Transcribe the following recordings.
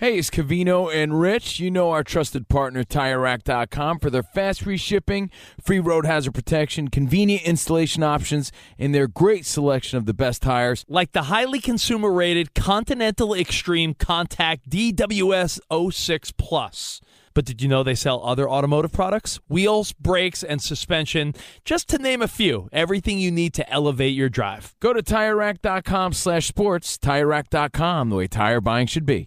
Hey, it's Covino and Rich. You know our trusted partner, TireRack.com, for their fast free shipping, free road hazard protection, convenient installation options, and their great selection of the best tires. Like the highly consumer rated Continental Extreme Contact DWS 06 Plus. But did you know they sell other automotive products? Wheels, brakes, and suspension, just to name a few. Everything you need to elevate your drive. Go to TireRack.com slash sports. TireRack.com, the way tire buying should be.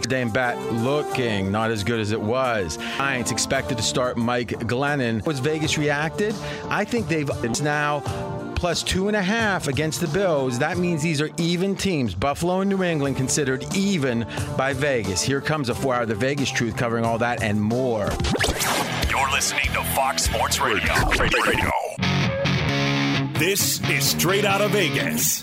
Dame bat looking not as good as it was. Giants expected to start Mike Glennon. Was Vegas reacted? I think they've it's now plus two and a half against the Bills. That means these are even teams. Buffalo and New England considered even by Vegas. Here comes a four hour The Vegas Truth covering all that and more. You're listening to Fox Sports Radio. Radio. This is Straight Out of Vegas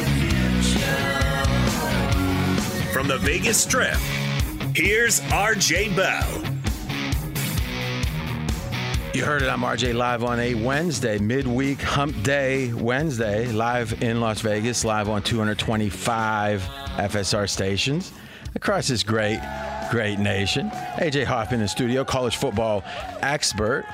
From the Vegas Strip, here's RJ Bell. You heard it. I'm RJ live on a Wednesday, midweek hump day Wednesday, live in Las Vegas, live on 225 FSR stations across this great, great nation. AJ Hoffman in the studio, college football expert.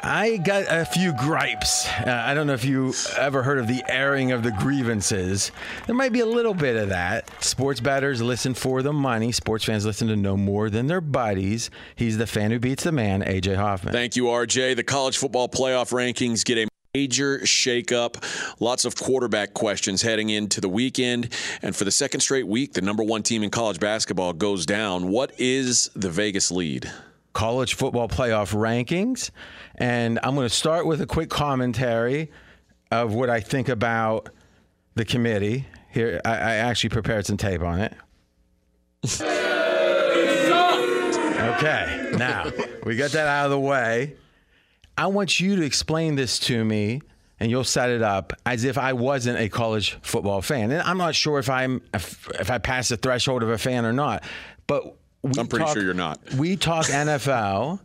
I got a few gripes. Uh, I don't know if you ever heard of the airing of the grievances. There might be a little bit of that. Sports batters listen for the money. Sports fans listen to no more than their buddies. He's the fan who beats the man, AJ Hoffman. Thank you, RJ. The college football playoff rankings get a major shakeup. Lots of quarterback questions heading into the weekend. And for the second straight week, the number one team in college basketball goes down. What is the Vegas lead? College football playoff rankings. And I'm going to start with a quick commentary of what I think about the committee. Here, I, I actually prepared some tape on it. okay, now we got that out of the way. I want you to explain this to me and you'll set it up as if I wasn't a college football fan. And I'm not sure if I'm if, if I pass the threshold of a fan or not. But I'm pretty talk, sure you're not. We talk NFL.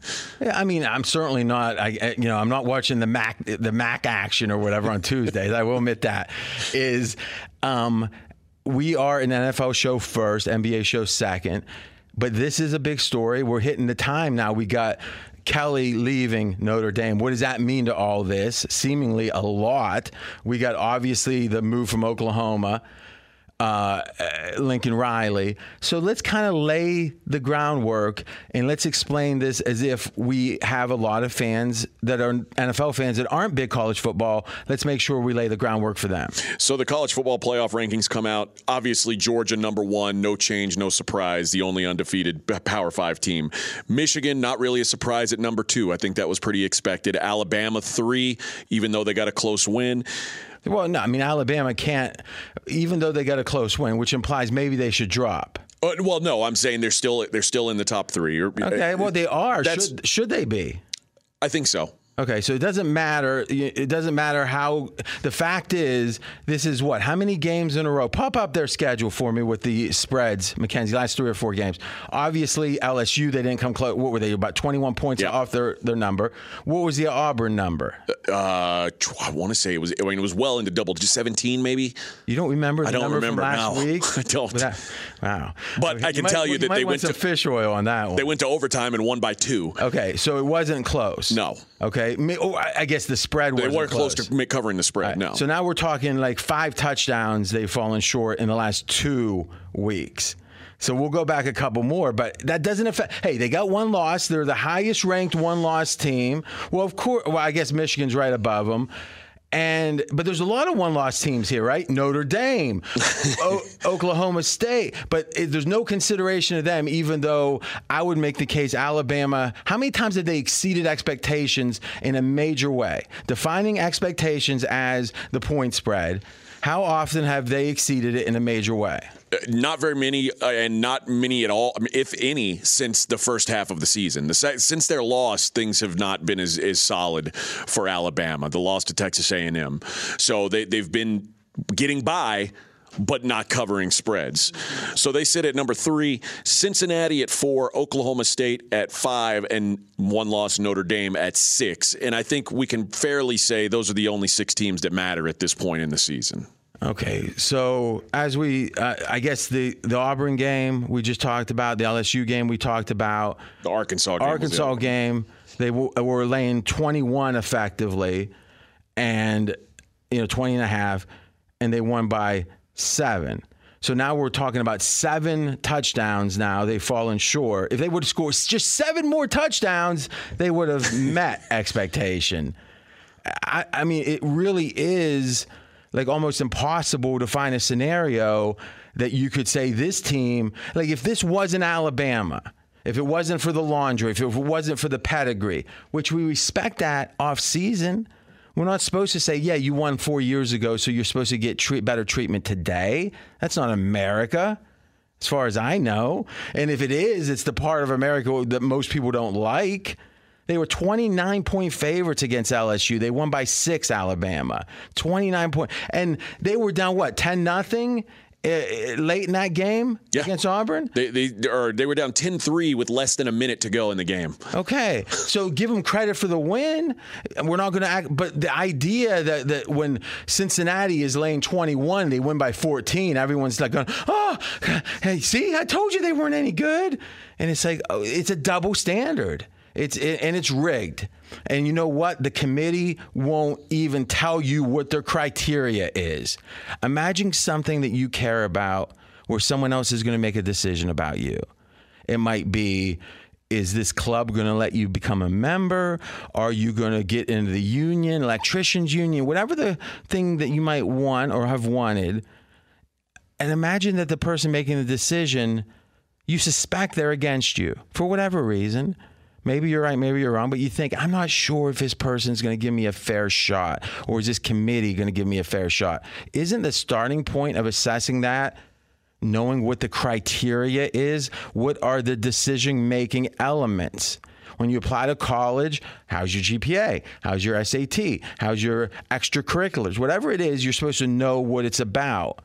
I mean, I'm certainly not. I, you know, I'm not watching the Mac the Mac action or whatever on Tuesdays. I will admit that is. Um, we are an NFL show first, NBA show second, but this is a big story. We're hitting the time now. We got Kelly leaving Notre Dame. What does that mean to all this? Seemingly a lot. We got obviously the move from Oklahoma uh, Lincoln Riley. So let's kind of lay the groundwork and let's explain this as if we have a lot of fans that are NFL fans that aren't big college football. Let's make sure we lay the groundwork for them. So the college football playoff rankings come out. Obviously, Georgia number one, no change, no surprise, the only undefeated Power Five team. Michigan, not really a surprise at number two. I think that was pretty expected. Alabama three, even though they got a close win. Well, no, I mean Alabama can't, even though they got a close win, which implies maybe they should drop. Uh, well, no, I'm saying they're still they're still in the top three. Okay, well they are. Should should they be? I think so. Okay, so it doesn't matter. It doesn't matter how. The fact is, this is what? How many games in a row? Pop up their schedule for me with the spreads, Mackenzie. Last three or four games. Obviously, LSU they didn't come close. What were they? About twenty-one points off their their number. What was the Auburn number? Uh, I want to say it was. I mean, it was well into double, just 17 maybe. You don't remember? The I don't number remember from last now. week. I don't. wow. But I can might- tell you that might they went to fish oil on that one. They went to overtime and won by two. Okay, so it wasn't close. No. Okay. Me- Oh, I guess the spread They wasn't weren't close to covering the spread. No. So now we're talking like five touchdowns they've fallen short in the last two weeks. So we'll go back a couple more, but that doesn't affect. Hey, they got one loss. They're the highest ranked one loss team. Well, of course. Well, I guess Michigan's right above them. And but there's a lot of one loss teams here, right? Notre Dame, o- Oklahoma State, but it, there's no consideration of them. Even though I would make the case, Alabama. How many times have they exceeded expectations in a major way? Defining expectations as the point spread. How often have they exceeded it in a major way? Uh, Not very many, uh, and not many at all, if any, since the first half of the season. The, since their loss, things have not been as, as solid for Alabama. The loss to Texas A&M, so they they've been getting by. But not covering spreads. So they sit at number three, Cincinnati at four, Oklahoma State at five, and one loss Notre Dame at six. And I think we can fairly say those are the only six teams that matter at this point in the season. Okay, so as we, uh, I guess the the Auburn game we just talked about, the LSU game we talked about, the Arkansas game Arkansas game, they w- were laying 21 effectively, and you know 20 and a half, and they won by seven. So now we're talking about seven touchdowns. Now they've fallen short. If they would have scored just seven more touchdowns, they would have met expectation. I, I mean, it really is like almost impossible to find a scenario that you could say this team, like if this wasn't Alabama, if it wasn't for the laundry, if it wasn't for the pedigree, which we respect that off season, we're not supposed to say, yeah, you won four years ago, so you're supposed to get treat, better treatment today. That's not America as far as I know. And if it is, it's the part of America that most people don't like. They were 29 point favorites against LSU. They won by six, Alabama. 29 point. And they were down, what, 10 nothing Uh, late in that game against Auburn? They they or they were down 10-3 with less than a minute to go in the game. Okay, so give them credit for the win. We're not going to act, but the idea that, that when Cincinnati is laying 21, they win by 14, everyone's like going, oh, hey, see, I told you they weren't any good. And it's like, oh, it's a double standard. It's and it's rigged. And you know what? The committee won't even tell you what their criteria is. Imagine something that you care about where someone else is going to make a decision about you. It might be is this club going to let you become a member? Are you going to get into the union, electricians union, whatever the thing that you might want or have wanted? And imagine that the person making the decision, you suspect they're against you for whatever reason. Maybe you're right, maybe you're wrong, but you think, I'm not sure if this person's going to give me a fair shot or is this committee going to give me a fair shot? Isn't the starting point of assessing that knowing what the criteria is? What are the decision making elements? When you apply to college, how's your GPA? How's your SAT? How's your extracurriculars? Whatever it is, you're supposed to know what it's about.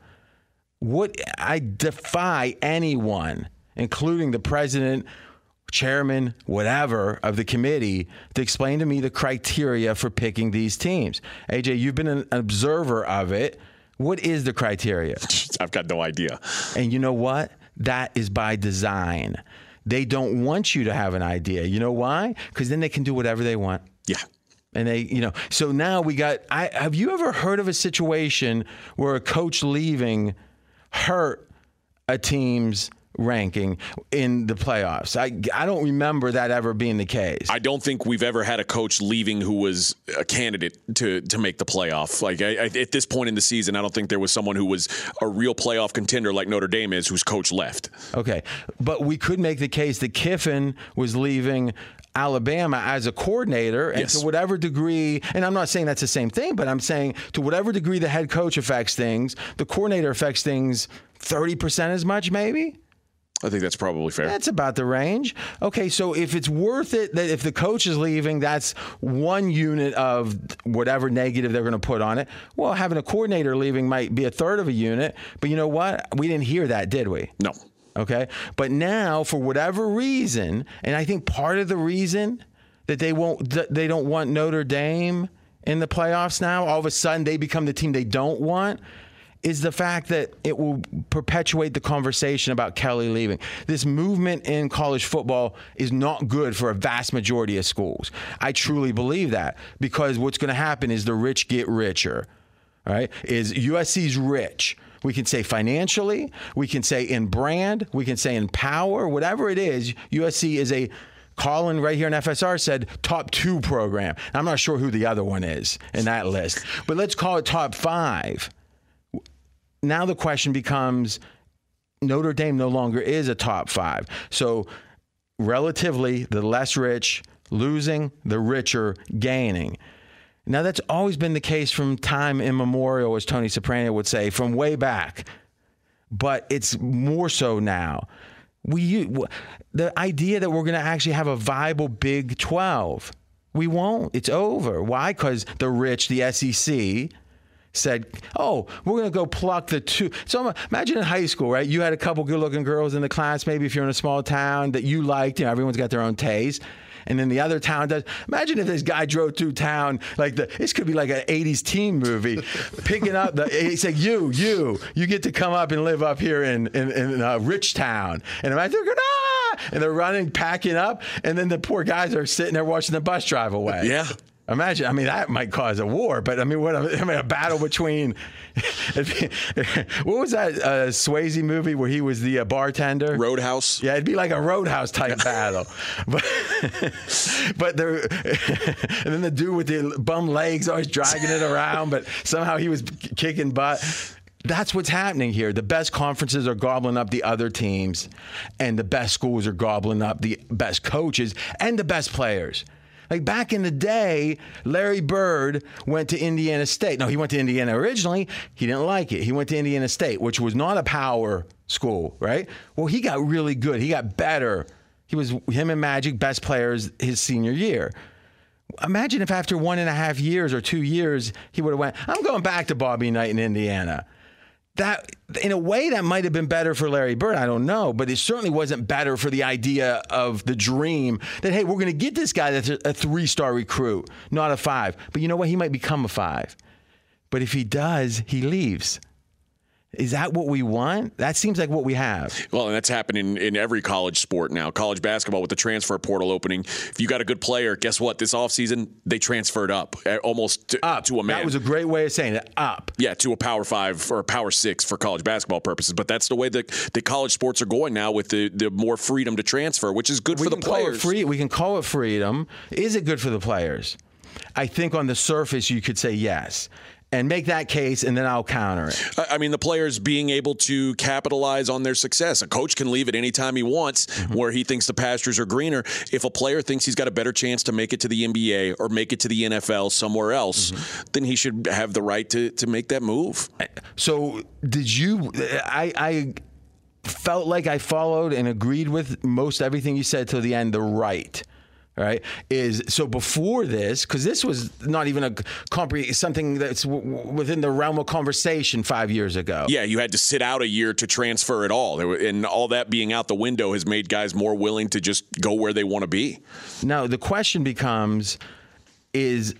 What I defy anyone, including the president, chairman, whatever of the committee, to explain to me the criteria for picking these teams. AJ, you've been an observer of it. What is the criteria? I've got no idea. And you know what? That is by design. They don't want you to have an idea. You know why? Because then they can do whatever they want. Yeah. And they, you know, so now we got. I have you ever heard of a situation where a coach leaving hurt a team's ranking in the playoffs? I I don't remember that ever being the case. I don't think we've ever had a coach leaving who was a candidate to to make the playoff. Like I, I, at this point in the season, I don't think there was someone who was a real playoff contender like Notre Dame is, whose coach left. Okay, but we could make the case that Kiffin was leaving Alabama as a coordinator, and Yes. to whatever degree, and I'm not saying that's the same thing, but I'm saying to whatever degree the head coach affects things, the coordinator affects things 30% as much, maybe? I think that's probably fair. That's about the range. Okay, so if it's worth it, that if the coach is leaving, that's one unit of whatever negative they're going to put on it. Well, having a coordinator leaving might be a third of a unit, but you know what? We didn't hear that, did we? No. Okay, but now for whatever reason, and I think part of the reason that they won't, that they don't want Notre Dame in the playoffs now, all of a sudden they become the team they don't want is the fact that it will perpetuate the conversation about Kelly leaving. This movement in college football is not good for a vast majority of schools. I truly believe that because what's going to happen is the rich get richer. Right? Is USC's rich. We can say financially, we can say in brand, we can say in power, whatever it is, USC is a Colin right here in FSR said top two program. I'm not sure who the other one is in that list, but let's call it top five now the question becomes Notre Dame no longer is a top five. So, relatively, the less rich losing, the richer gaining. Now, that's always been the case from time immemorial, as Tony Soprano would say, from way back. But it's more so now. We the idea that we're going to actually have a viable Big 12, we won't. It's over. Why? Because the rich, the SEC, said, "Oh, we're going to go pluck the two. So imagine in high school, right? You had a couple good-looking girls in the class. Maybe if you're in a small town that you liked, you know, everyone's got their own taste. And then the other town does. Imagine if this guy drove through town like the. This could be like an '80s teen movie, picking up the. He said, "You, you, you get to come up and live up here in in, in uh, Rich Town." And imagine, going ah, and they're running, packing up, and then the poor guys are sitting there watching the bus drive away. Yeah. Imagine, I mean, that might cause a war, but I mean, what? I mean, a battle between. what was that uh, Swayze movie where he was the uh, bartender? Roadhouse. Yeah, it'd be like a Roadhouse type battle, but but there, and then the dude with the bum legs always dragging it around, but somehow he was kicking butt. That's what's happening here. The best conferences are gobbling up the other teams, and the best schools are gobbling up the best coaches and the best players. Like back in the day, Larry Bird went to Indiana State. No, he went to Indiana originally. He didn't like it. He went to Indiana State, which was not a power school, right? Well, he got really good. He got better. He was him and Magic best players his senior year. Imagine if after one and a half years or two years he would have went. I'm going back to Bobby Knight in Indiana that in a way that might have been better for Larry Bird. I don't know, but it certainly wasn't better for the idea of the dream that hey, we're going to get this guy that's a three star recruit, not a five. But you know what? He might become a five. But if he does, he leaves. Is that what we want? That seems like what we have. Well, and that's happening in, every college sport now. College basketball with the transfer portal opening. If you got a good player, guess what? This offseason, they transferred up eh, almost to, up. to a man. That was a great way of saying it. Up. Yeah, to a power five or a power six for college basketball purposes. But that's the way that the college sports are going now with the, the more freedom to transfer, which is good we for the players. free, we can call it freedom. Is it good for the players? I think on the surface, you could say yes and make that case, and then I'll counter it. I mean, the players being able to capitalize on their success. A coach can leave at any time he wants mm-hmm. where he thinks the pastures are greener. If a player thinks he's got a better chance to make it to the NBA or make it to the NFL somewhere else, mm-hmm. then he should have the right to, to make that move. So, did you? I, I felt like I followed and agreed with most everything you said till the end. The right right is so before this because this was not even a compre- something that's w- within the realm of conversation five years ago. Yeah you had to sit out a year to transfer it all. And all that being out the window has made guys more willing to just go where they want to be. Now the question becomes is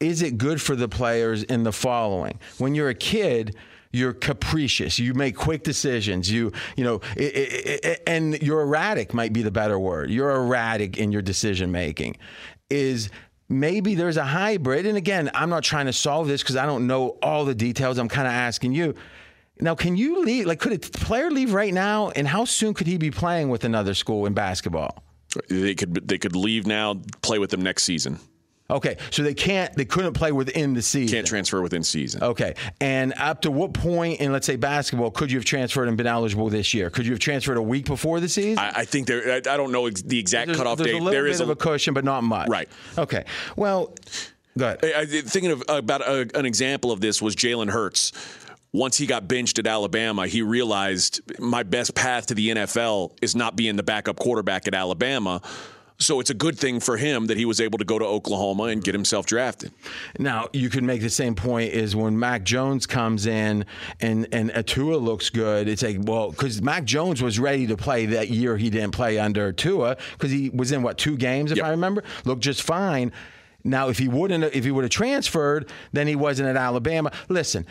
is it good for the players in the following? When you're a kid you're capricious. You make quick decisions. You you know it, it, it, and you're erratic might be the better word. You're erratic in your decision making is maybe there's a hybrid. And again i'm not trying to solve this because i don't know all the details. I'm kind of asking you. Now can you leave like could a player leave right now? And how soon could he be playing with another school in basketball? They could they could leave now play with them next season Okay, so they can't, they couldn't play within the season. Can't transfer within season. Okay, and up to what point in let's say basketball could you have transferred and been eligible this year? Could you have transferred a week before the season? I, I think there. I, I, don't know the exact there's, cutoff there's date. A little bit of a, a cushion, but not much. Right. Okay. Well, go ahead. I, thinking of about a, an example of this was Jalen Hurts once he got benched at Alabama, he realized my best path to the NFL is not being the backup quarterback at Alabama. So it's a good thing for him that he was able to go to Oklahoma and get himself drafted. Now you could make the same point is when Mac Jones comes in and and Tua looks good. It's like well because Mac Jones was ready to play that year. He didn't play under Tua because he was in what two games if yep. I remember. Looked just fine. Now if he wouldn't if he would have transferred, then he wasn't at Alabama. Listen.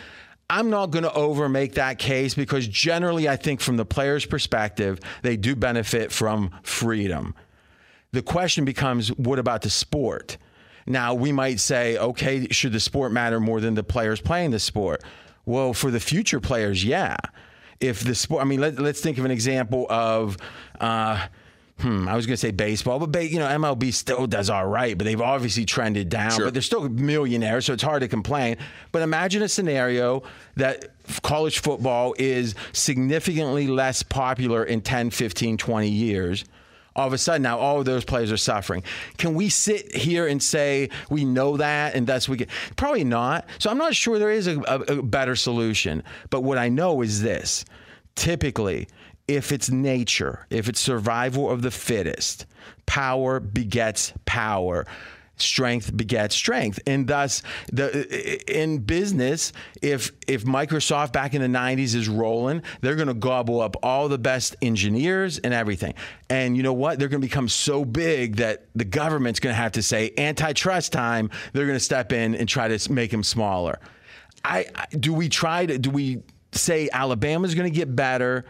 I'm not going to over make that case because generally, I think from the player's perspective, they do benefit from freedom the question becomes what about the sport? Now, we might say, okay, should the sport matter more than the players playing the sport? Well, for the future players, yeah. If the sport, I mean, let, us think of an example of, uh, hmm, I was going to say baseball, but you know, MLB still does all right, but they've obviously trended down. Sure. But they're still millionaires, so it's hard to complain. But imagine a scenario that college football is significantly less popular in 10, 15, 20 years all of a sudden now all of those players are suffering. Can we sit here and say we know that and thus we get probably not. So I'm not sure there is a, a, a better solution. But what I know is this: typically, if it's nature, if it's survival of the fittest, power begets power strength begets strength. And thus the in business if if Microsoft back in the 90s is rolling they're going to gobble up all the best engineers and everything. And you know what? They're going to become so big that the government's going to have to say antitrust time they're going to step in and try to make them smaller. I, do we try to do we say Alabama's going to get better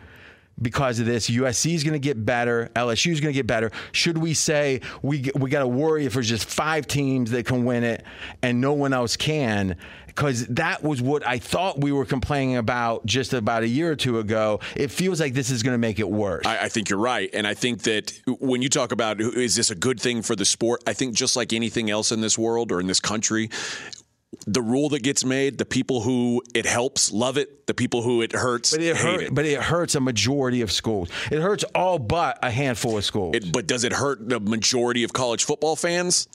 because of this. USC is going to get better. LSU is going to get better. Should we say we we got to worry if there's just five teams that can win it and no one else can? Because that was what I thought we were complaining about just about a year or two ago. It feels like this is going to make it worse. I, I think you're right, and I think that when you talk about is this a good thing for the sport, I think just like anything else in this world or in this country, the rule that gets made, the people who it helps love it, the people who it hurts but it, hurt, it. But it hurts a majority of schools. It hurts all but a handful of schools. It, but does it hurt the majority of college football fans?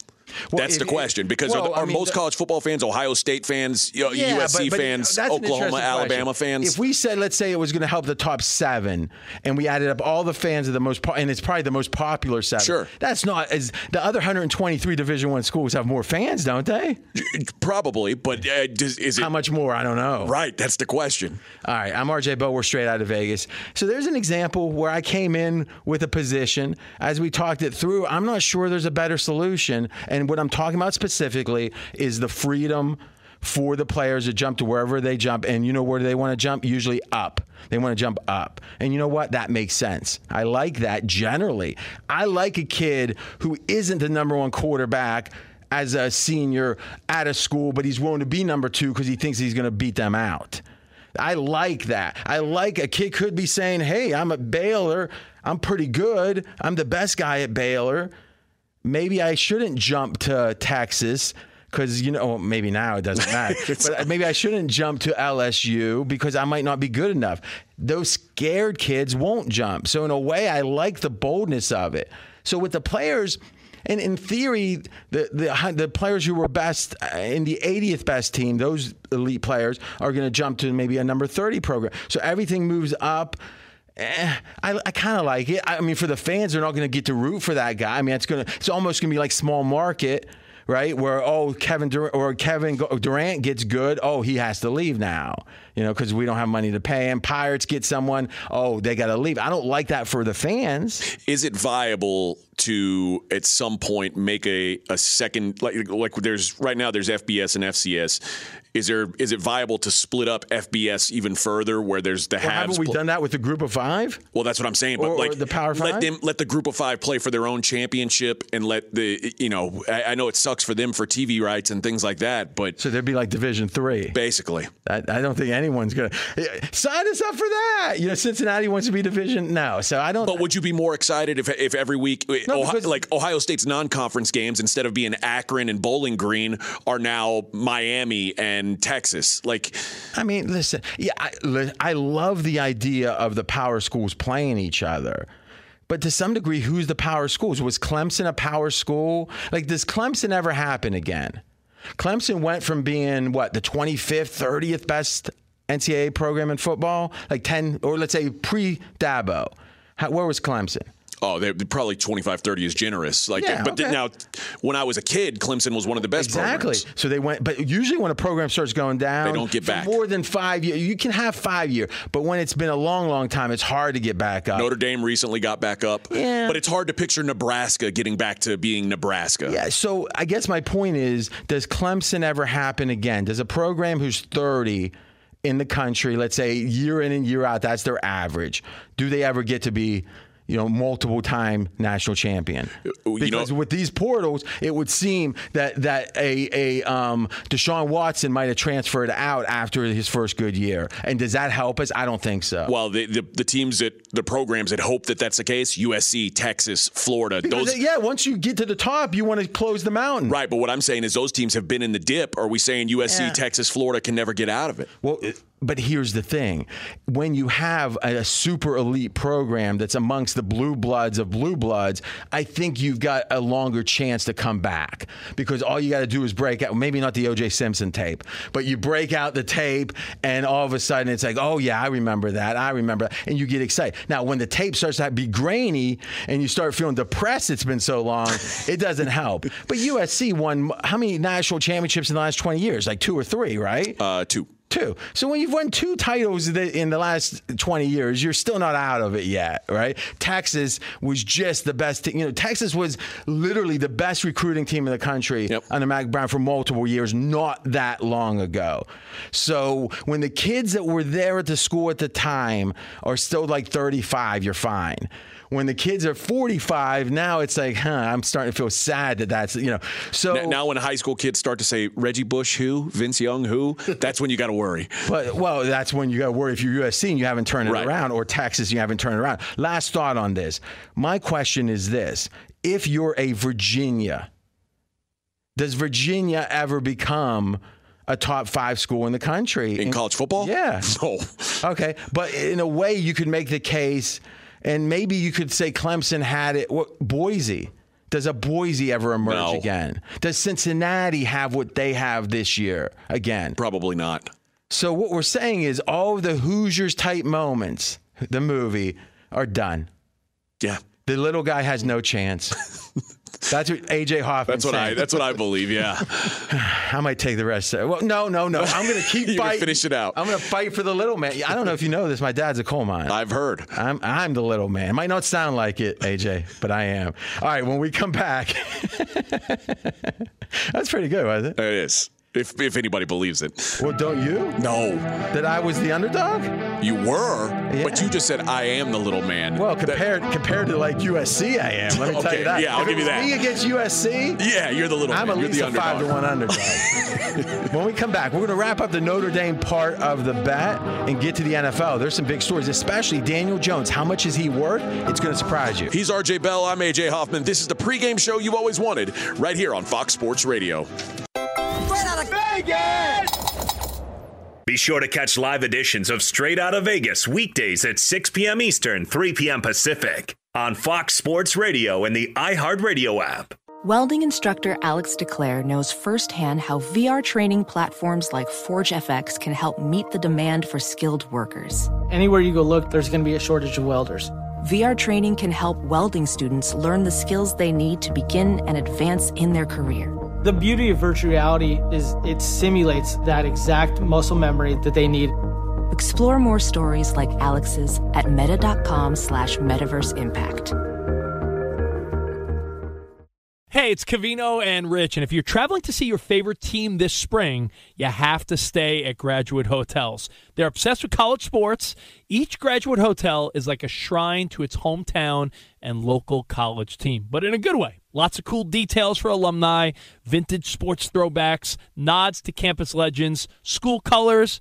Well, That's it, the question. Because well, are, the, are I mean, most the, college football fans Ohio State fans, you know, yeah, USC but, but fans, Oklahoma, Alabama fans? If we said, let's say it was going to help the top seven, and we added up all the fans of the most, and it's probably the most popular seven. Sure, that's not as the other 123 Division One schools have more fans, don't they? Probably, but uh, does, is it how much more? I don't know. Right, that's the question. All right, I'm RJ Bell. We're straight out of Vegas. So there's an example where I came in with a position as we talked it through. I'm not sure there's a better solution, and what I'm talking about specifically is the freedom for the players to jump to wherever they jump. And you know where they want to jump? Usually up. They want to jump up. And you know what? That makes sense. I like that generally. I like a kid who isn't the number one quarterback as a senior at a school, but he's willing to be number two because he thinks he's going to beat them out. I like that. I like a kid could be saying, hey, I'm a Baylor. I'm pretty good. I'm the best guy at Baylor maybe I shouldn't jump to Texas because you know maybe now it doesn't matter but maybe i shouldn't jump to lsu because i might not be good enough. Those scared kids won't jump. So in a way i like the boldness of it. So with the players and in theory the the, the players who were best uh, in the 80th best team those elite players are going to jump to maybe a number 30 program. So everything moves up Eh, I, I kind of like it. I mean, for the fans, they're not going to get to root for that guy. I mean, it's gonna, it's almost going to be like small market, right? Where oh, Kevin Dur- or Kevin Durant gets good, oh, he has to leave now, you know, because we don't have money to pay him. Pirates get someone, oh, they got to leave. I don't like that for the fans. Is it viable to at some point make a, a second like like there's right now there's FBS and FCS is there is it viable to split up FBS even further, where there's the well, Haven't we pl- done that with the Group of Five? Well, that's what I'm saying. But or, like or the Power Five, let them let the Group of Five play for their own championship, and let the you know I, I know it sucks for them for TV rights and things like that, but so there'd be like Division Three, basically. I, I don't think anyone's gonna sign us up for that. You know, Cincinnati wants to be Division. No, so I don't. But would you be more excited if if every week eh, no, Ohio, like Ohio State's non-conference games instead of being Akron and Bowling Green are now Miami and Texas? Like, I mean, listen, yeah, I, I love the idea of the power schools playing each other. But to some degree, who's the power schools? Was Clemson a power school? Like, does Clemson ever happen again? Clemson went from being what the 25th, 30th best NCAA program in football? Like 10, or let's say pre Dabo. Where was Clemson? Oh, they probably 25, 30 is generous. Like, Yeah, but okay. now, when I was a kid, Clemson was one of the best Exactly. programs. So they went, but usually when a program starts going down, They don't get back. more than five years. You can have five year, but when it's been a long, long time, it's hard to get back up. Notre Dame recently got back up. Yeah. But it's hard to picture Nebraska getting back to being Nebraska. Yeah, so I guess my point is does Clemson ever happen again? Does a program who's 30 in the country, let's say year in and year out, that's their average, do they ever get to be you know, multiple time national champion. Because with these portals, it would seem that that a a um, Deshaun Watson might have transferred out after his first good year. And does that help us? I don't think so. Well, the, the the teams that the programs that hope that that's the case, USC, Texas, Florida, Because, those yeah, once you get to the top, you want to close the mountain. Right, but what I'm saying is those teams have been in the dip. Are we saying USC, Yeah. Texas, Florida can never get out of it? Well, it- but here's the thing: when you have a, super elite program that's amongst the blue bloods of blue bloods, I think you've got a longer chance to come back because all you got to do is break out. Maybe not the O.J. Simpson tape, but you break out the tape, and all of a sudden it's like, oh yeah, I remember that. I remember, that. and you get excited. Now, when the tape starts to be grainy and you start feeling depressed, it's been so long, it doesn't help. But USC won how many national championships in the last 20 years? Like two or three, right? Uh, two. Two. So when you've won two titles in the last 20 years, you're still not out of it yet, right? Texas was just the best. Te- you know, Texas was literally the best recruiting team in the country under Mack Brown for multiple years, not that long ago. So when the kids that were there at the school at the time are still like 35, you're fine. When the kids are 45, now it's like, huh, I'm starting to feel sad that that's, you know. So N- now, when high school kids start to say Reggie Bush who, Vince Young who, that's when you got to worry. But well, that's when you got to worry if you're USC and you haven't turned it Right. around, or Texas you haven't turned it around. Last thought on this. My question is this: If you're a Virginia, does Virginia ever become a top five school in the country In college football? Yeah. No. Okay, but in a way, you could make the case, and maybe you could say Clemson had it. What Boise? Does a Boise ever emerge No. again? Does Cincinnati have what they have this year again? Probably not. So what we're saying is all of the Hoosiers type moments, the movie, are done. Yeah. The little guy has no chance. That's what AJ Hoffman. That's what I. That's what I believe. Yeah. I might take the rest. Well, no, no, no. I'm going to keep fighting. finish it out. I'm going to fight for the little man. I don't know if you know this. My dad's a coal mine. I've heard. I'm I'm the little man. It might not sound like it, AJ, but I am. All right, when we come back, that's pretty good, wasn't it? It is. If if anybody believes it. Well, don't you? No. That I was the underdog? You were, Yeah. but you just said I am the little man. Well, That- compared compared to like USC, I am. Let me tell Okay, you that. yeah, I'll if give you that. Me against USC. yeah, you're the little I'm man. at You're least the a five to one underdog. when we come back, we're going to wrap up the Notre Dame part of the bet and get to the NFL. There's some big stories, especially Daniel Jones. How much is he worth? It's going to surprise you. He's RJ Bell. I'm AJ Hoffman. This is the pregame show you've always wanted, right here on Fox Sports Radio. Be sure to catch live editions of Straight Out of Vegas weekdays at 6 p.m. Eastern, 3 p.m. Pacific on Fox Sports Radio and the iHeartRadio app. Welding instructor Alex DeClaire knows firsthand how VR training platforms like ForgeFX can help meet the demand for skilled workers. Anywhere you go look, there's going to be a shortage of welders. VR training can help welding students learn the skills they need to begin and advance in their career. The beauty of virtual reality is it simulates that exact muscle memory that they need. Explore more stories like Alex's at meta.com slash metaverse impact. Hey, it's Covino and Rich, and if you're traveling to see your favorite team this spring, you have to stay at Graduate Hotels. They're obsessed with college sports. Each Graduate Hotel is like a shrine to its hometown and local college team, but in a good way. Lots of cool details for alumni, vintage sports throwbacks, nods to campus legends, school colors,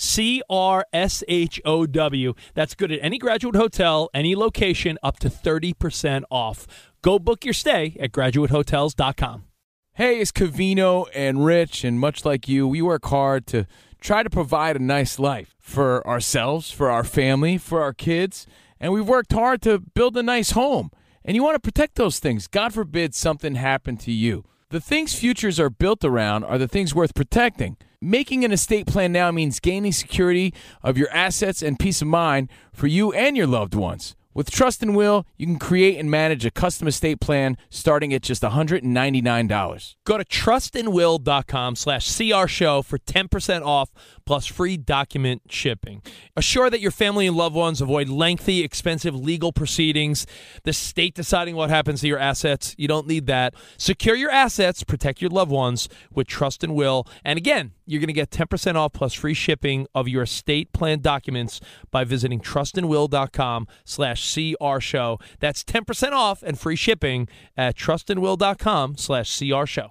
C R S H O W. That's good at any graduate hotel, any location, up to 30% off. Go book your stay at graduatehotels.com. Hey, it's Covino and Rich, and much like you, we work hard to try to provide a nice life for ourselves, for our family, for our kids, and we've worked hard to build a nice home. And you want to protect those things. God forbid something happened to you. The things futures are built around are the things worth protecting. Making an estate plan now means gaining security of your assets and peace of mind for you and your loved ones. With Trust and Will, you can create and manage a custom estate plan starting at just $199. Go to trustandwill.com slash CR show for 10% off plus free document shipping. Assure that your family and loved ones avoid lengthy, expensive legal proceedings, the state deciding what happens to your assets. You don't need that. Secure your assets, protect your loved ones with Trust and Will. And again, you're going to get 10% off plus free shipping of your estate plan documents by visiting trustandwill.com slash CR show. That's 10% off and free shipping at trustandwill.com slash CR show.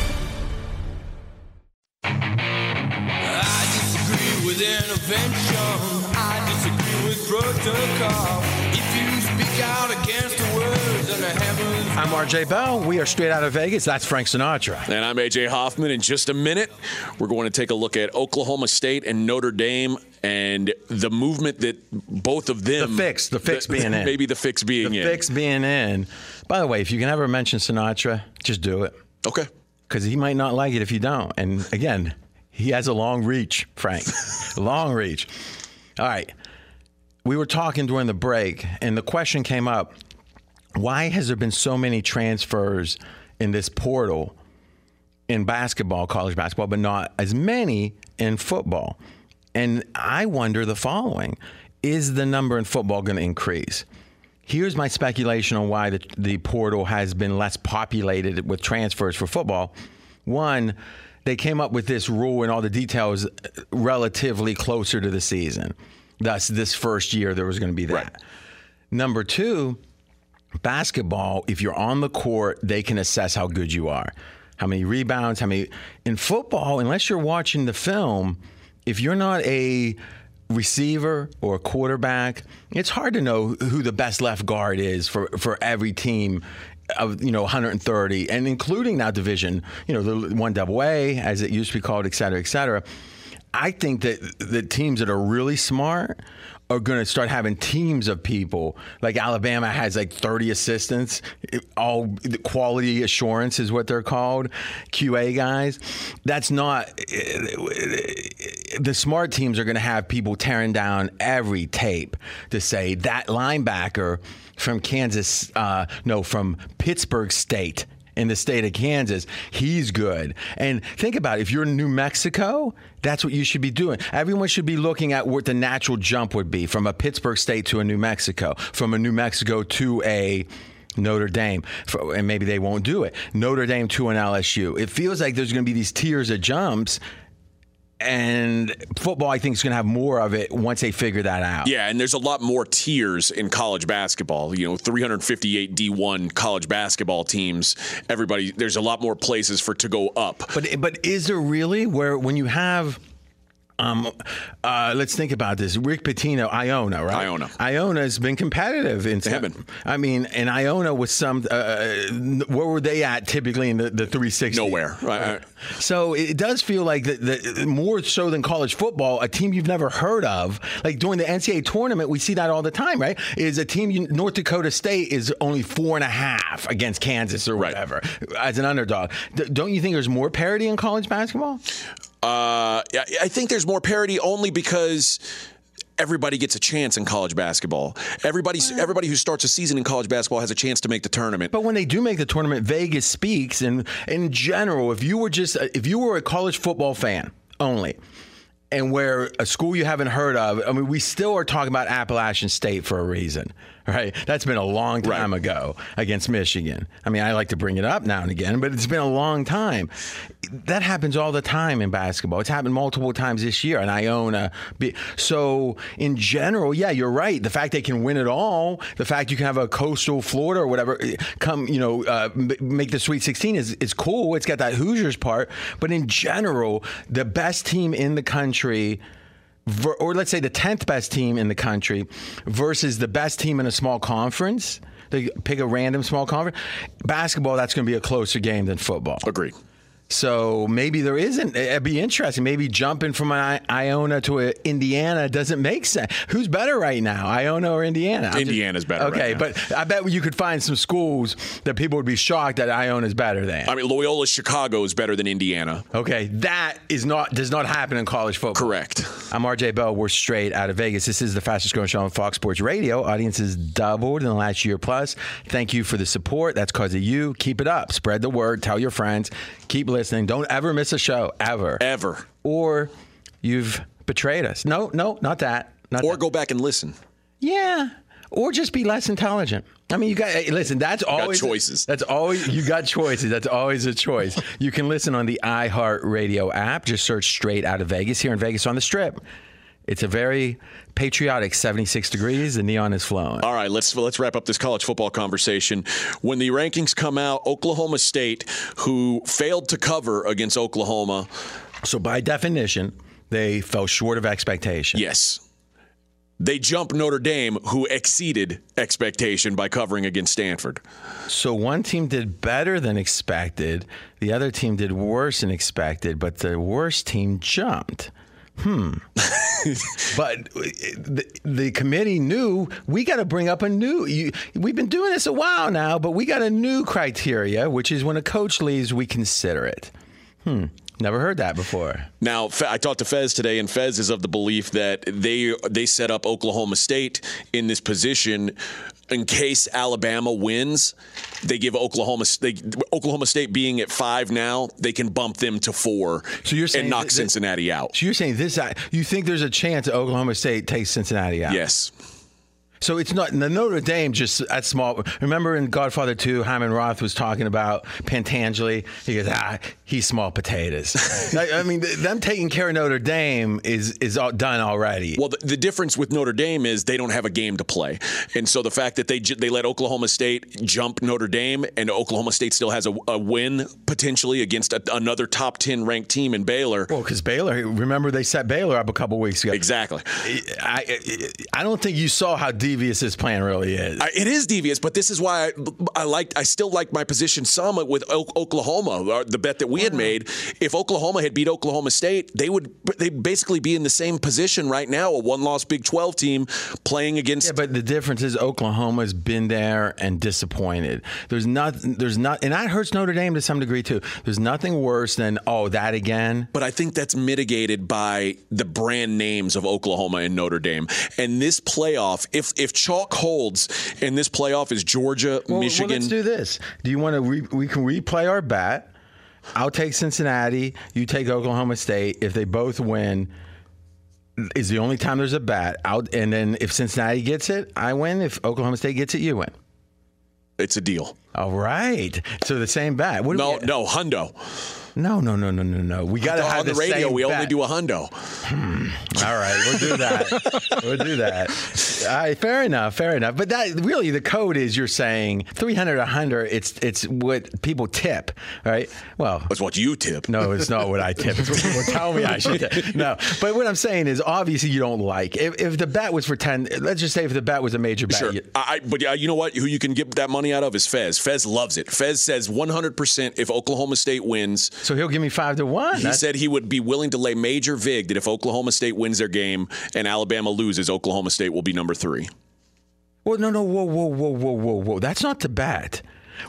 With. I disagree with protocol. If you speak out against the words of the heavens, I'm RJ Bell. We are straight out of Vegas. That's Frank Sinatra. And I'm AJ Hoffman. In just a minute, we're going to take a look at Oklahoma State and Notre Dame and the movement that both of them. The fix, the fix being in. Maybe the fix being The in. fix being in. By the way, if you can ever mention Sinatra, just do it. Okay. Because he might not like it if you don't. And again, he has a long reach, Frank. long reach. All right. We were talking during the break, and the question came up why has there been so many transfers in this portal in basketball, college basketball, but not as many in football? And I wonder the following Is the number in football going to increase? Here's my speculation on why the, the portal has been less populated with transfers for football. One, they came up with this rule and all the details uh, relatively closer to the season. Thus, this first year, there was going to be that. Number two, basketball, if you're on the court, they can assess how good you are. How many rebounds, how many. In football, unless you're watching the film, if you're not a receiver or a quarterback, it's hard to know who the best left guard is for, for every team of you know 130 and including that division you know the one double A as it used to be called et cetera et cetera I think that the teams that are really smart are going to start having teams of people. Like Alabama has like 30 assistants, all quality assurance is what they're called, QA guys. That's not the smart teams are going to have people tearing down every tape to say that linebacker from Kansas, uh, no, from Pittsburg State in the state of Kansas, he's good. And think about it, if you're in New Mexico, that's what you should be doing. Everyone should be looking at what the natural jump would be from a Pittsburg State to a New Mexico, from a New Mexico to a Notre Dame, and maybe they won't do it. Notre Dame to an LSU. It feels like there's going to be these tiers of jumps. And football, I think, is going to have more of it once they figure that out. Yeah, and there's a lot more tiers in college basketball. You know, 358 D1 college basketball teams. Everybody, there's a lot more places for to go up. But but is there really where when you have um, uh, let's think about this. Rick Pitino, Iona, right? Iona. Iona has been competitive in They have. I mean, and Iona was some. Uh, where were they at typically in the, the 360? Nowhere. Right. So it does feel like the, the, more so than college football, a team you've never heard of, like during the NCAA tournament, we see that all the time, right? Is a team you, North Dakota State is only four and a half against Kansas or whatever as an underdog. D- don't you think there's more parity in college basketball? Uh, yeah, I think there's more parity only because everybody gets a chance in college basketball. Everybody's everybody who starts a season in college basketball has a chance to make the tournament. But when they do make the tournament, Vegas speaks. And in general, if you were just if you were a college football fan only, and where a school you haven't heard of. I mean, we still are talking about Appalachian State for a reason, right? That's been a long time ago against Michigan. I mean, I like to bring it up now and again, but it's been a long time. That happens all the time in basketball. It's happened multiple times this year, and Iona. So, in general, yeah, you're right. The fact they can win it all, the fact you can have a coastal Florida or whatever come, you know, uh, make the Sweet 16 is is cool. It's got that Hoosiers part, but in general, the best team in the country or let's say the 10th best team in the country versus the best team in a small conference. They pick a random small conference. Basketball, that's going to be a closer game than football. Agreed. So maybe there isn't. It'd be interesting. Maybe jumping from an I- Iona to a Indiana doesn't make sense. Who's better right now, Iona or Indiana? I'm just- Indiana's better right Okay, now. but I bet you could find some schools that people would be shocked that Iona's better than. I mean, Loyola Chicago is better than Indiana. Okay, that is not does not happen in college football. Correct. I'm RJ Bell. We're straight out of Vegas. This is the fastest growing show on Fox Sports Radio. Audiences doubled in the last year plus. Thank you for the support. That's because of you. Keep it up. Spread the word. Tell your friends. Keep listening. Don't ever miss a show ever. Ever. Or you've betrayed us. No, no, not that. Not Or that. go back and listen. Yeah. Or just be less intelligent. I mean, you got hey, listen. That's always choices. That's always you got choices. That's always a choice. You can listen on the iHeartRadio app. Just search "Straight Out of Vegas" here in Vegas on the Strip. It's a very patriotic 76 degrees. The neon is flowing. All right, let's let's wrap up this college football conversation. When the rankings come out, Oklahoma State, who failed to cover against Oklahoma, So by definition, they fell short of expectation. yes, they jump Notre Dame, who exceeded expectation by covering against Stanford. So one team did better than expected. The other team did worse than expected, but the worst team jumped. Hmm. but the, the committee knew we got to bring up a new. You, we've been doing this a while now, but we got a new criteria, which is when a coach leaves, we consider it. Hmm. Never heard that before. Now, I talked to Fez today, and Fez is of the belief that they they set up Oklahoma State in this position in case Alabama wins. They give Oklahoma they, Oklahoma State being at five now, they can bump them to four. So you're saying and knock that- Cincinnati out. So you're saying this? Uh, you think there's a chance Oklahoma State takes Cincinnati out? Yes. So it's not the Notre Dame just at small. Remember in Godfather 2, Hyman Roth was talking about Pentangeli. He goes, ah, he's small potatoes. I I mean, th- them taking care of Notre Dame is is all done already. Well, the, the difference with Notre Dame is they don't have a game to play, and so the fact that they they let Oklahoma State jump Notre Dame, and Oklahoma State still has a, a win potentially against a, another top ten ranked team in Baylor. Well, because Baylor, remember they set Baylor up a couple weeks ago. Exactly. I, I I don't think you saw how devious this plan really is. I, it is devious, but this is why I, I like I still like my position some with o- Oklahoma. The bet that we had uh-huh. made, if Oklahoma had beat Oklahoma State, they would they basically be in the same position right now, a one-loss Big 12 team playing against. Yeah, but the difference is Oklahoma's been there and disappointed. There's not, there's not, and that hurts Notre Dame to some degree too. There's nothing worse than oh that again. But I think that's mitigated by the brand names of Oklahoma and Notre Dame. And this playoff, if if chalk holds, and this playoff is Georgia, Well, Michigan. Well, let's do this. Do you want to? Re- we can replay our bet. I'll take Cincinnati. You take Oklahoma State. If they both win, is the only time there's a bet. Out, and then if Cincinnati gets it, I win. If Oklahoma State gets it, you win. it's a deal. All right. So the same bet. What No, we- no, hundo. No, no, no, no, no, no. We got to have on the, the radio. We only do a hundo. Hmm. All right, we'll do that. we'll do that. All right, fair enough, fair enough. But that really the code is you're saying 300 100 it's it's what people tip, right? Well, it's what you tip. no, it's not what I tip. It's what people tell me I should tip. No, but what I'm saying is obviously you don't like. If, if the bet was for 10, let's just say if the bet was a major bet. Sure. you- I- but yeah, you know what? Who you can get that money out of is Fez. Fez loves it. Fez says 100% if Oklahoma State wins. So he'll give me 5 to 1. He That's- said he would be willing to lay major vig that if Oklahoma State wins their game and Alabama loses, Oklahoma State will be number three. Well, no, no, whoa, whoa, whoa, whoa, whoa, whoa. That's not the bet.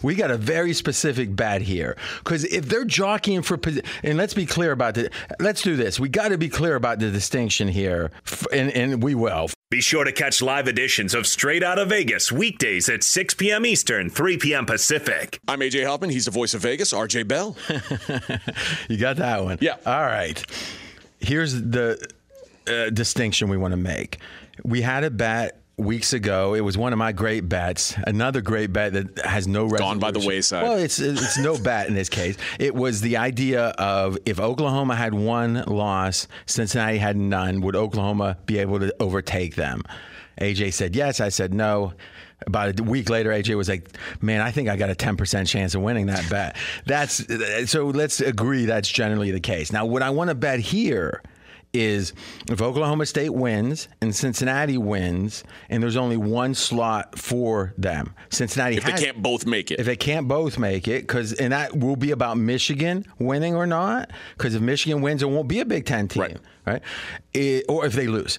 We got a very specific bet here. Because if they're jockeying for, and let's be clear about it. Let's do this. We got to be clear about the distinction here, and, and we will. Be sure to catch live editions of Straight Out of Vegas weekdays at 6 p.m. Eastern, 3 p.m. Pacific. I'm AJ Hoffman. He's the voice of Vegas. RJ Bell. You got that one? Yeah. All right. here's the uh, distinction we want to make. We had a bet weeks ago. It was one of my great bets. Another great bet that has no Gone by the wayside. Well, it's it's no bet in this case. It was the idea of if Oklahoma had one loss, Cincinnati had none. Would Oklahoma be able to overtake them? AJ said yes. I said no. About a week later, AJ was like, "Man, I think I got a ten percent chance of winning that bet." That's so. Let's agree that's generally the case. Now, what I want to bet here is if Oklahoma State wins and Cincinnati wins, and there's only one slot for them, Cincinnati If they can't both make it. if they can't both make it, because and that will be about Michigan winning or not. Because if Michigan wins, it won't be a Big Ten team, right? It- or if they lose,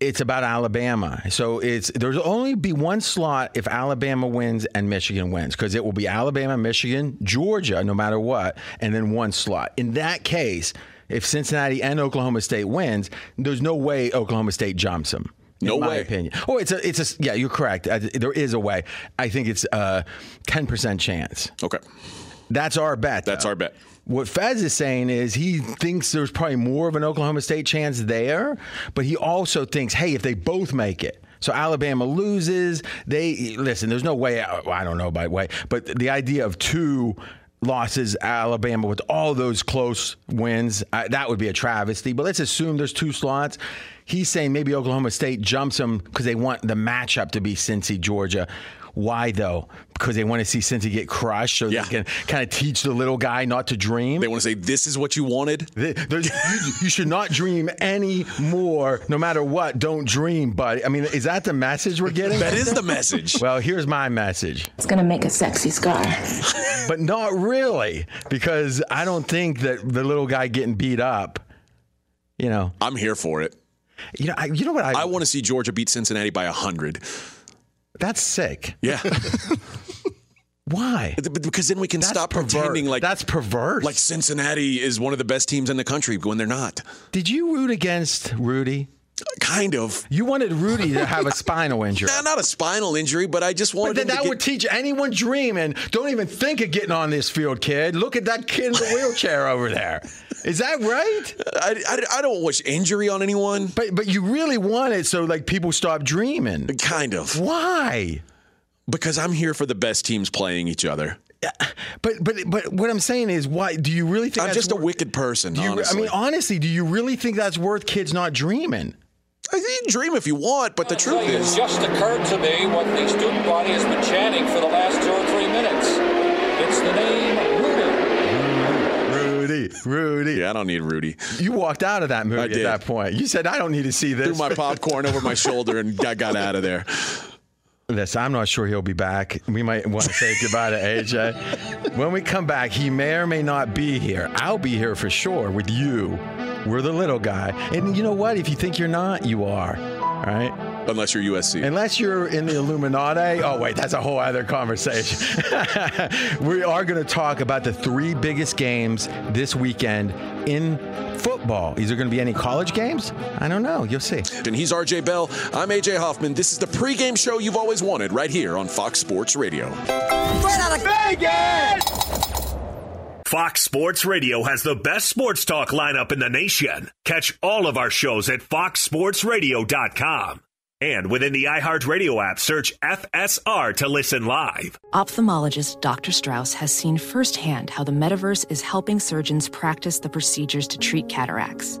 it's about Alabama. So it's there's only be one slot if Alabama wins and Michigan wins, because it will be Alabama, Michigan, Georgia, no matter what, and then one slot. In that case, if Cincinnati and Oklahoma State wins, there's no way Oklahoma State jumps them. In No my way. opinion. Oh, it's a, it's a, yeah, you're correct. There is a way. I think it's a 10% chance. Okay. That's our bet. That's though. our bet. What Fez is saying is he thinks there's probably more of an Oklahoma State chance there, but he also thinks, hey, if they both make it, so Alabama loses, they listen. There's no way. I don't know by the way, but the idea of two losses, Alabama with all those close wins, uh, that would be a travesty. But let's assume there's two slots. He's saying maybe Oklahoma State jumps them because they want the matchup to be Cincy, Georgia. Why though? Because they want to see Cincy get crushed, so Yeah. they can kind of teach the little guy not to dream. They want to say, this is what you wanted. They- you, you should not dream any more, no matter what. Don't dream, buddy. I mean, is that the message we're getting? That is the message. Well, here's my message, It's gonna make a sexy scar. but not really, because I don't think that the little guy getting beat up. You know, I'm here for it. you know, I, you know what I? I want to see Georgia beat Cincinnati by 100. That's sick. Yeah. Why? because then we can That's stop perver- pretending like that's perverse. like Cincinnati is one of the best teams in the country when they're not. Did you root against Rudy? Kind of. You wanted Rudy to have a spinal injury. Nah, not a spinal injury, but I just wanted But then that get- would teach anyone dreaming. Don't even think of getting on this field, kid. Look at that kid in the wheelchair over there. Is that right? I, I, I don't wish injury on anyone. But but you really want it so like people stop dreaming. Kind of. Why? Because I'm here for the best teams playing each other. But but but what I'm saying is, why do you really think I'm just a wicked person. you, honestly. I mean, honestly, do you really think that's worth kids not dreaming? I can dream if you want, but the truth It is, just occurred to me what the student body has been chanting for the last two or three minutes. It's the name Rudy. Rudy, Rudy. yeah, I don't need Rudy. You walked out of that movie I at did. that point. You said, "I don't need to see this." Threw my popcorn over my shoulder and got, got out of there. Listen, I'm not sure he'll be back. We might want to say goodbye to AJ. When we come back, he may or may not be here. I'll be here for sure with you. We're the little guy. And you know what? If you think you're not, you are. All right? Unless you're USC. Unless you're in the Illuminati. Oh, wait, that's a whole other conversation. we are going to talk about the three biggest games this weekend in football. Is there going to be any college games? I don't know. You'll see. And he's RJ Bell. I'm AJ Hoffman. This is the pregame show you've always wanted right here on Fox Sports Radio. Right out of Vegas! Fox Sports Radio has the best sports talk lineup in the nation. Catch all of our shows at foxsportsradio.com. And within the iHeartRadio app, search FSR to listen live. Ophthalmologist Dr. Strauss has seen firsthand how the metaverse is helping surgeons practice the procedures to treat cataracts.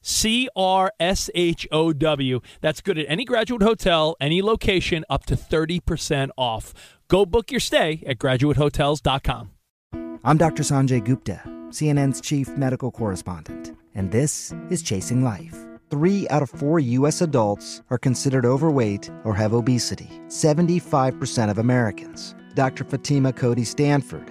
C R S H O W. That's good at any graduate hotel, any location, up to 30% off. Go book your stay at graduatehotels.com. I'm Dr. Sanjay Gupta, CNN's chief medical correspondent, and this is Chasing Life. Three out of four U.S. adults are considered overweight or have obesity, 75% of Americans. Dr. Fatima Cody Stanford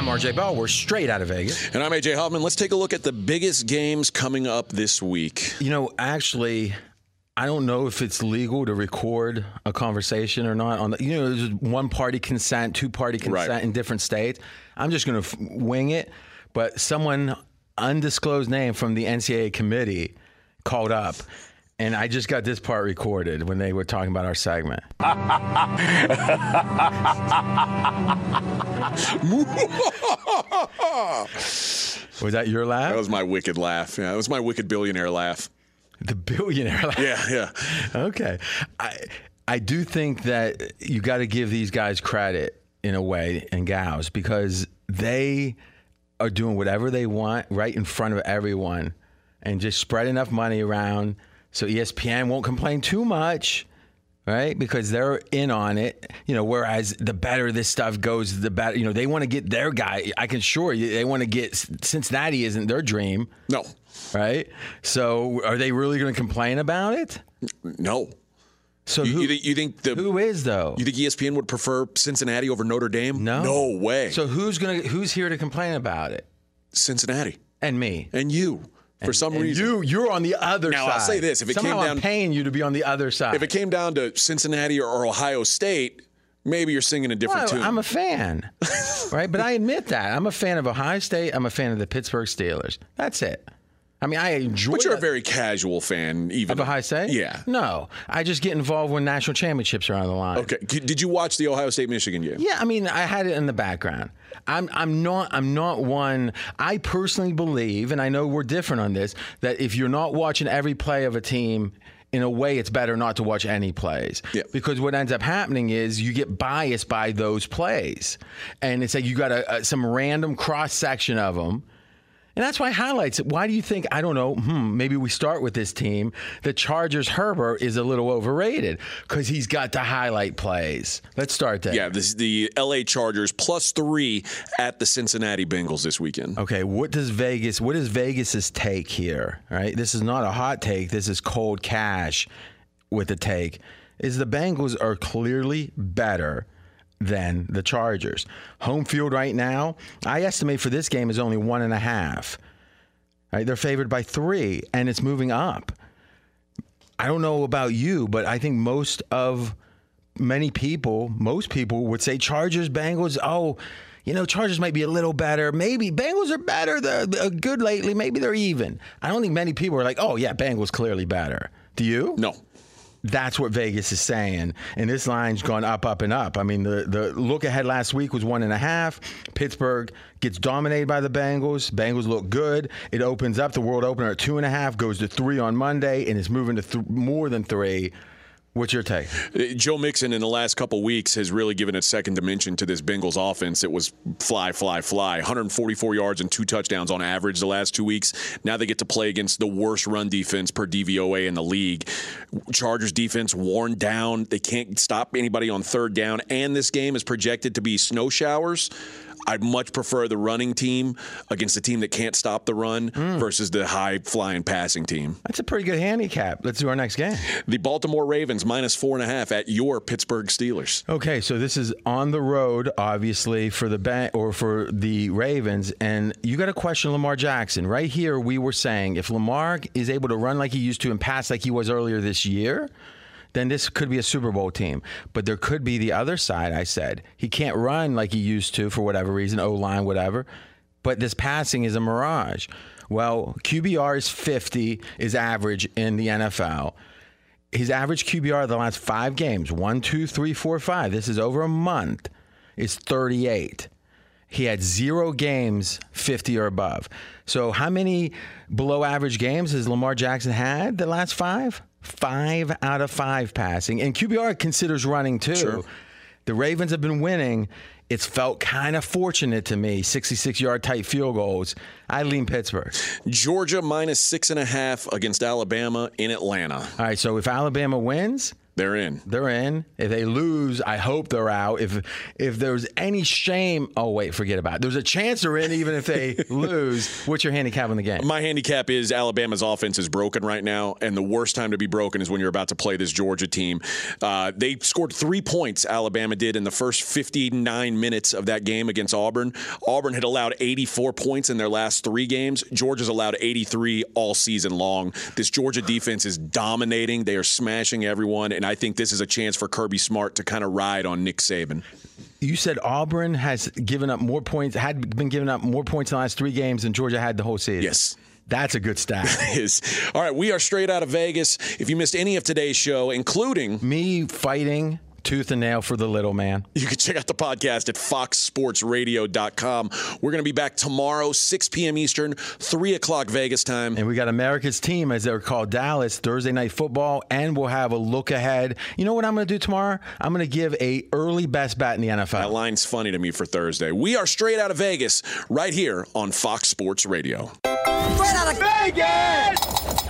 I'm RJ Bell. We're straight out of Vegas. And I'm AJ Hoffman. Let's take a look at the biggest games coming up this week. You know, actually, I don't know if it's legal to record a conversation or not. On the, you know, there's one party consent, two party consent right. in different states. I'm just going to f- wing it. But someone undisclosed name from the NCAA committee called up and I just got this part recorded when they were talking about our segment. was that your laugh? That was my wicked laugh. Yeah, that was my wicked billionaire laugh. The billionaire laugh. Yeah, yeah. okay. I I do think that you got to give these guys credit in a way and gals because they are doing whatever they want right in front of everyone and just spread enough money around so ESPN won't complain too much, right? Because they're in on it. You know, whereas the better this stuff goes, the better. You know, they want to get their guy. I can assure you, they want to get Cincinnati. Isn't their dream? No. Right. So, are they really going to complain about it? No. So you, who, you, think, you think the who is though? You think ESPN would prefer Cincinnati over Notre Dame? No, no way. So who's gonna who's here to complain about it? Cincinnati and me and you for some and reason. You you're on the other now, side. I'll say this: if it Somehow came down, I'm paying you to be on the other side. If it came down to Cincinnati or Ohio State, maybe you're singing a different well, tune. I'm a fan, right? But I admit that I'm a fan of Ohio State. I'm a fan of the Pittsburgh Steelers. That's it. I mean, I enjoy. But you're that. a very casual fan, even of Ohio State. Yeah. No, I just get involved when national championships are on the line. Okay. Did you watch the Ohio State Michigan game? Yeah. I mean, I had it in the background. I'm I'm not I'm not one. I personally believe, and I know we're different on this, that if you're not watching every play of a team. In a way, it's better not to watch any plays yeah. because what ends up happening is you get biased by those plays, and it's like you got a, a some random cross section of them, and that's why highlights. Why do you think? I don't know. Hmm, maybe we start with this team. The Chargers Herbert is a little overrated because he's got to highlight plays. Let's start there. Yeah, this is the L.A. Chargers plus three at the Cincinnati Bengals this weekend. Okay, what does Vegas? What is Vegas's take here? Right, this is not a hot take. This is cold cash with the take. Is the Bengals are clearly better than the Chargers. Home field right now, I estimate for this game is only one and a half. Right, they're favored by three, and it's moving up. I don't know about you, but I think most of many people, most people would say Chargers, Bengals. Oh, you know, Chargers might be a little better. Maybe Bengals are better. They're good lately. Maybe they're even. I don't think many people are like, oh yeah, Bengals clearly better. Do you? No. That's what Vegas is saying. And this line's gone up, up, and up. I mean, the, the look ahead last week was one and a half. Pittsburgh gets dominated by the Bengals. Bengals look good. It opens up the world opener at two and a half, goes to three on Monday, and it's moving to th- more than three. What's your take? Uh, Joe Mixon in the last couple weeks has really given a second dimension to this Bengals offense. It was fly, fly, fly. 144 yards and two touchdowns on average the last two weeks. Now they get to play against the worst run defense per DVOA in the league. Chargers defense worn down. They can't stop anybody on third down. And this game is projected to be snow showers. I'd much prefer the running team against a team that can't stop the run hmm. versus the high flying passing team. That's a pretty good handicap. Let's do our next game. The Baltimore Ravens minus four and a half at your Pittsburgh Steelers. Okay, so this is on the road, obviously for the ban- or for the Ravens, and you got to question Lamar Jackson. Right here, we were saying if Lamar is able to run like he used to and pass like he was earlier this year, then this could be a Super Bowl team. But there could be the other side. I said he can't run like he used to for whatever reason, O line, whatever. But this passing is a mirage. Well, QBR is 50 is average in the NFL his average QBR the last five games one, two, three, four, five. This is over a month. Is 38. He had zero games 50 or above. So, how many below average games has Lamar Jackson had the last five? Five out of five passing. And QBR considers running too. Sure. The Ravens have been winning. It's felt kind of fortunate to me. 66 yard tight field goals. I lean Pittsburgh. Georgia minus six and a half against Alabama in Atlanta. All right, so if Alabama wins, they're in. They're in. If they lose, I hope they're out. If if there's any shame, oh wait, forget about it. There's a chance they're in even if they lose. What's your handicap in the game? My handicap is Alabama's offense is broken right now, and the worst time to be broken is when you're about to play this Georgia team. Uh, they scored three points. Alabama did in the first 59 minutes of that game against Auburn. Auburn had allowed 84 points in their last three games. Georgia's allowed 83 all season long. This Georgia defense is dominating. They are smashing everyone, and I think this is a chance for Kirby Smart to kind of ride on Nick Saban. You said Auburn has given up more points, had been giving up more points in the last three games than Georgia had the whole season. Yes. That's a good stat. is. All right, we are straight out of Vegas. If you missed any of today's show, including me fighting tooth and nail for the little man. You can check out the podcast at foxsportsradio.com. We're going to be back tomorrow, 6 p.m. Eastern, 3 o'clock Vegas time. And we got America's team, as they're called, Dallas, Thursday night football, and we'll have a look ahead. You know what I'm going to do tomorrow? I'm going to give a early best bet in the NFL. That line's funny to me for Thursday. We are straight out of Vegas, right here on Fox Sports Radio. Straight out of Vegas!